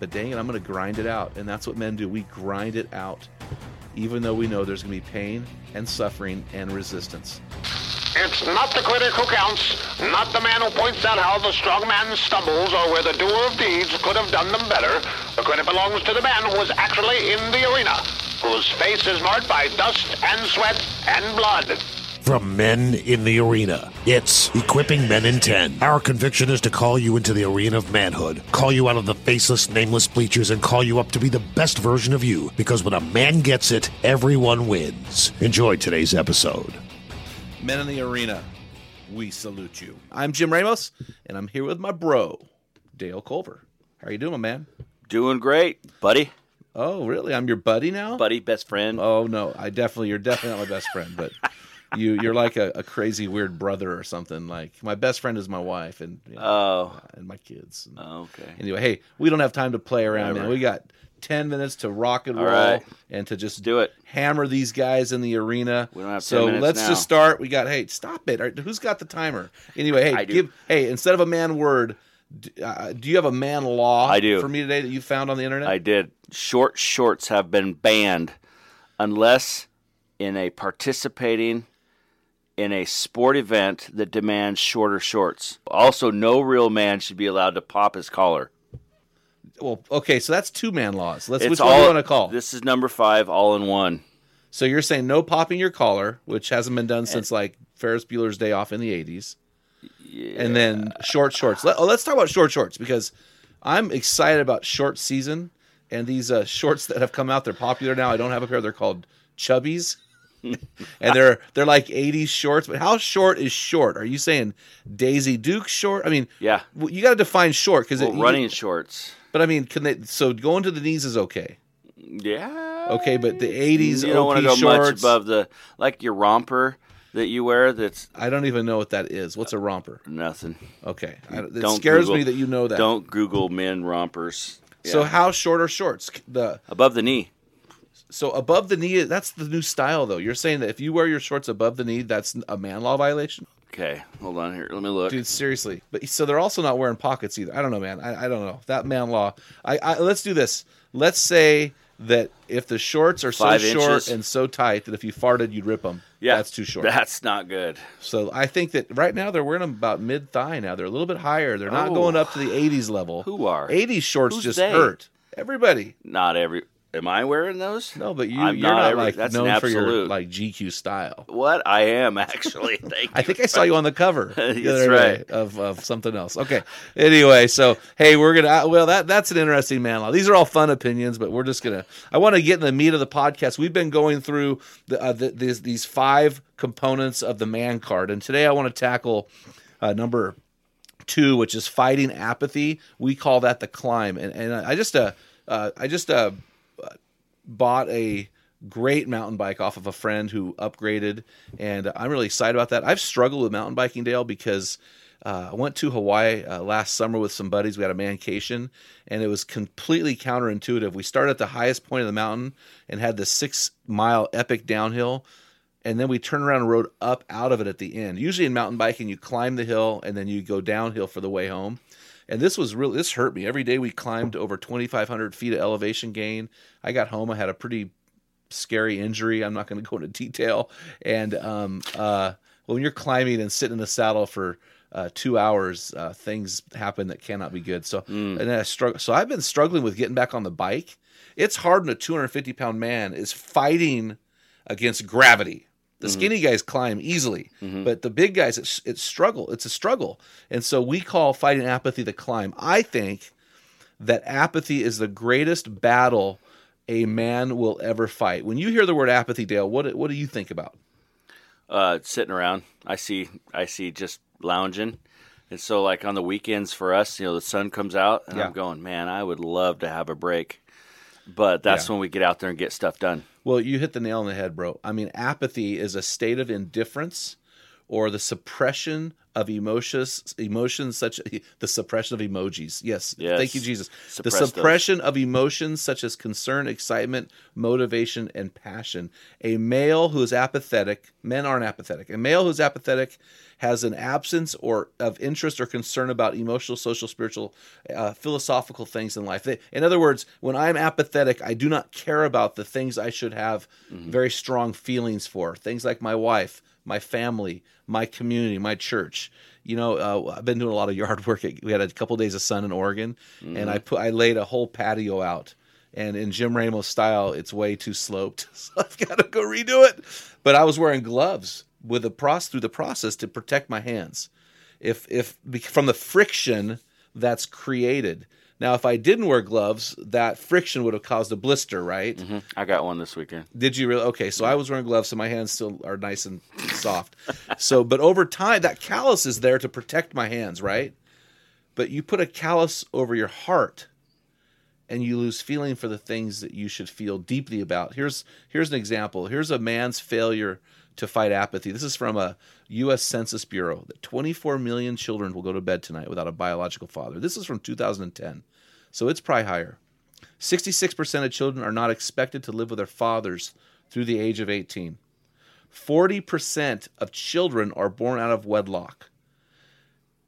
But dang it, I'm going to grind it out. And that's what men do. We grind it out, even though we know there's going to be pain and suffering and resistance. It's not the critic who counts, not the man who points out how the strong man stumbles or where the doer of deeds could have done them better. The credit belongs to the man who is actually in the arena, whose face is marked by dust and sweat and blood. From Men in the Arena, it's Equipping Men in 10. Our conviction is to call you into the arena of manhood, call you out of the faceless, nameless bleachers, and call you up to be the best version of you. Because when a man gets it, everyone wins. Enjoy today's episode. Men in the Arena, we salute you. I'm Jim Ramos, and I'm here with my bro, Dale Culver. How are you doing, my man? Doing great, buddy. Oh, really? I'm your buddy now? Buddy, best friend. Oh no, I definitely you're definitely not my best friend, but you you're like a, a crazy weird brother or something. Like my best friend is my wife and you know, Oh, and my kids. And okay. Anyway, hey, we don't have time to play around, man. We got ten minutes to rock and All roll right. and to just Do it. hammer these guys in the arena. We don't have 10 so let's now. just start. We got hey, stop it. Right, Who's got the timer? Anyway, hey, do. give hey instead of a man word. d- Uh, do you have a man law? I do. for me today that you found on the internet. I did. Short shorts have been banned unless in a participating in a sport event that demands shorter shorts. Also, no real man should be allowed to pop his collar. well, okay, so that's two man laws. Let's It's which all one do you want to call? This is number five, all in one. So you're saying no popping your collar, which hasn't been done since like Ferris Bueller's Day Off in the '80s, and then short shorts. Let, let's talk about short shorts because I'm excited about short season and these uh, shorts that have come out. They're popular now. I don't have a pair. They're called Chubbies, and they're they're like '80s shorts. But how short is short? Are you saying Daisy Duke short? I mean, Yeah. you got to define short because Well, running shorts. But I mean, can they? So going to the knees is okay. Yeah. Okay, but the '80s You don't want to go shorts. much above the like your romper that you wear. That's I don't even know what that is. What's a romper? nothing. Okay, I, it Don't scares Google- me that you know that. Don't Google men rompers. So how short are shorts? The above the knee? So above the knee. That's the new style, though. You're saying that if you wear your shorts above the knee, that's a man law violation, Okay, hold on here. Let me look. dude. Seriously. But so they're also not wearing pockets either. I don't know, man. I, I don't know that man law. I, I let's do this. Let's say that if the shorts are so Five short inches? and so tight that if you farted, you'd rip them. yeah, that's too short. That's not good. So I think that right now they're wearing them about mid thigh. Now they're a little bit higher. They're not Oh. going up to the '80s level. Who are? 80s shorts Who's just they? hurt everybody. Not every. Am I wearing those? No, but you I'm you're not, every- like that's known for your like GQ style. What I am actually. Thank you. I think I saw you on the cover the That's right. of, of something else. Okay. Anyway, so hey, we're gonna uh, well that that's an interesting man law. These are all fun opinions, but we're just gonna. I want to get in the meat of the podcast. We've been going through the, uh, the, these these five components of the man card, and today I want to tackle uh, number two, which is fighting apathy. We call that the climb, and and I just uh, uh I just uh bought a great mountain bike off of a friend who upgraded, and I'm really excited about that. I've struggled with mountain biking, Dale, because uh, I went to Hawaii uh, last summer with some buddies. We had a mancation, and it was completely counterintuitive. We started at the highest point of the mountain and had this six mile epic downhill. And then we turned around and rode up out of it at the end. Usually in mountain biking, you climb the hill and then you go downhill for the way home. And this was really this hurt me. Every day we climbed over 2,500 feet of elevation gain. I got home. I had a pretty scary injury. I'm not going to go into detail. And um, uh, when you're climbing and sitting in the saddle for uh, two hours, uh, things happen that cannot be good. So and then I struggle. So I've been struggling with getting back on the bike. It's hard when a 250 pound man is fighting against gravity. The skinny guys climb easily, but the big guys, it's it's struggle. It's a struggle, and so we call fighting apathy the climb. I think that apathy is the greatest battle a man will ever fight. When you hear the word apathy, Dale, what what do you think about? uh, sitting around. I see, I see just lounging. And so, like on the weekends for us, you know, the sun comes out, and Yeah. I'm going, man, I would love to have a break. But that's Yeah. when we get out there and get stuff done. Well, you hit the nail on the head, bro. I mean, apathy is a state of indifference or the suppression of emotions, emotions such the suppression of emojis. Yes, Yes. thank you, Jesus. Suppress the those. suppression of emotions such as concern, excitement, motivation, and passion. A male who is apathetic, men aren't apathetic. A male who's apathetic has an absence or of interest or concern about emotional, social, spiritual, uh, philosophical things in life. They, in other words, when I'm apathetic, I do not care about the things I should have very strong feelings for. Things like my wife, my family, my community, my church. You know, uh, I've been doing a lot of yard work. We had a couple days of sun in Oregon, and I put I laid a whole patio out. And in Jim Ramos style, it's way too sloped, so I've got to go redo it. But I was wearing gloves with the process through the process to protect my hands, if if from the friction that's created. Now, if I didn't wear gloves, that friction would have caused a blister, right? Mhm. I got one this weekend. Did you really? Okay, so I was wearing gloves, so my hands still are nice and soft. so, but over time, that callus is there to protect my hands, right? But you put a callus over your heart, and you lose feeling for the things that you should feel deeply about. Here's here's an example. Here's a man's failure to fight apathy. This is from a U.S. Census Bureau that 24 million children will go to bed tonight without a biological father. This is from 2010, so it's probably higher. 66% of children are not expected to live with their fathers through the age of 18. 40% of children are born out of wedlock.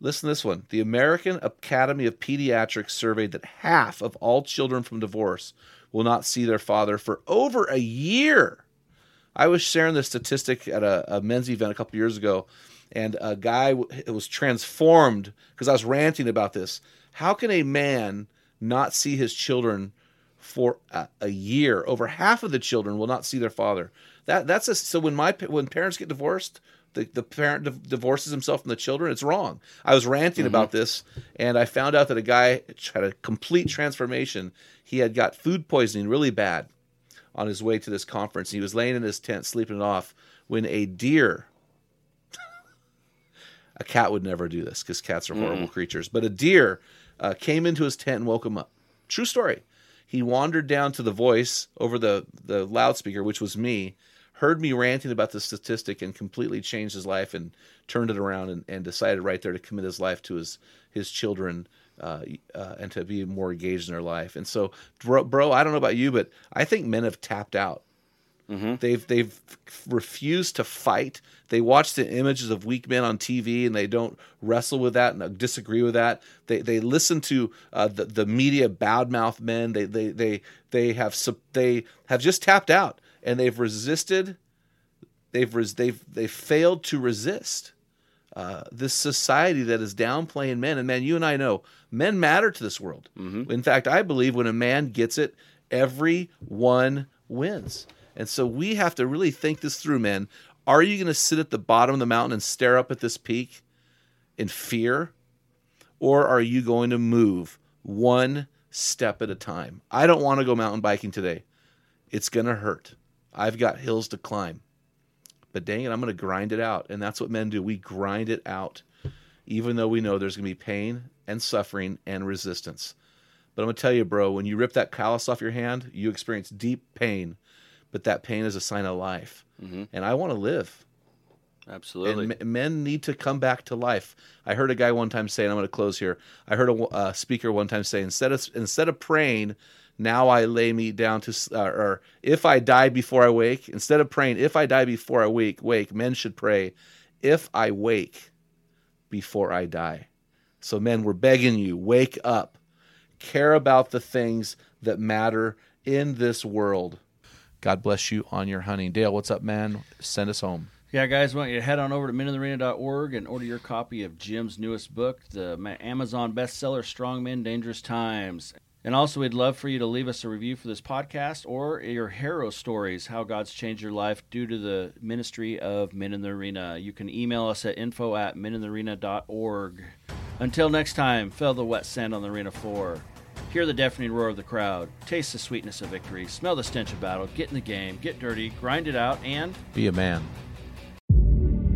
Listen to this one. The American Academy of Pediatrics surveyed that half of all children from divorce will not see their father for over a year. I was sharing this statistic at a, a men's event a couple years ago, and a guy was transformed because I was ranting about this. How can a man not see his children for a, a year? Over half of the children will not see their father. That that's a, so when my when parents get divorced, the, the parent div- divorces himself from the children. It's wrong. I was ranting about mm-hmm. this, and I found out that a guy had a complete transformation. He had got food poisoning really bad on his way to this conference. He was laying in his tent, sleeping it off, when a deer, a cat would never do this because cats are horrible mm. creatures, but a deer uh, came into his tent and woke him up. True story. He wandered down to the voice over the, the loudspeaker, which was me, heard me ranting about the statistic and completely changed his life and turned it around and, and decided right there to commit his life to his, his children uh, uh, and to be more engaged in their life. And so, bro, bro, I don't know about you, but I think men have tapped out. They've they've refused to fight. They watch the images of weak men on TV and they don't wrestle with that and disagree with that. They they listen to uh, the the media badmouth men. They they they they have they have just tapped out and they've resisted. They've res- they've they've failed to resist uh, this society that is downplaying men. And man, you and I know men matter to this world. In fact, I believe when a man gets it, everyone wins. And so we have to really think this through, man. Are you going to sit at the bottom of the mountain and stare up at this peak in fear? Or are you going to move one step at a time? I don't want to go mountain biking today. It's going to hurt. I've got hills to climb. But dang it, I'm going to grind it out. And that's what men do. We grind it out, even though we know there's going to be pain and suffering and resistance. But I'm going to tell you, bro, when you rip that callus off your hand, you experience deep pain. But that pain is a sign of life. And I want to live. Absolutely. And men need to come back to life. I heard a guy one time say, and I'm going to close here. I heard a uh, speaker one time say, instead of instead of praying, now I lay me down to, uh, or if I die before I wake, instead of praying, if I die before I wake, wake, men should pray, if I wake before I die. So, men, we're begging you, wake up, care about the things that matter in this world. God bless you on your hunting. Dale, what's up, man? Send us home. Yeah, guys, want you to head on over to meninthearena.org and order your copy of Jim's newest book, the Amazon bestseller Strong Men, Dangerous Times. And also, we'd love for you to leave us a review for this podcast or your hero stories, how God's changed your life due to the ministry of Men in the Arena. You can email us at info at meninthearena.org. Until next time, feel the wet sand on the arena floor. Hear the deafening roar of the crowd. Taste the sweetness of victory. Smell the stench of battle. Get in the game. Get dirty. Grind it out. And Be a man.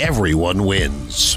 everyone wins.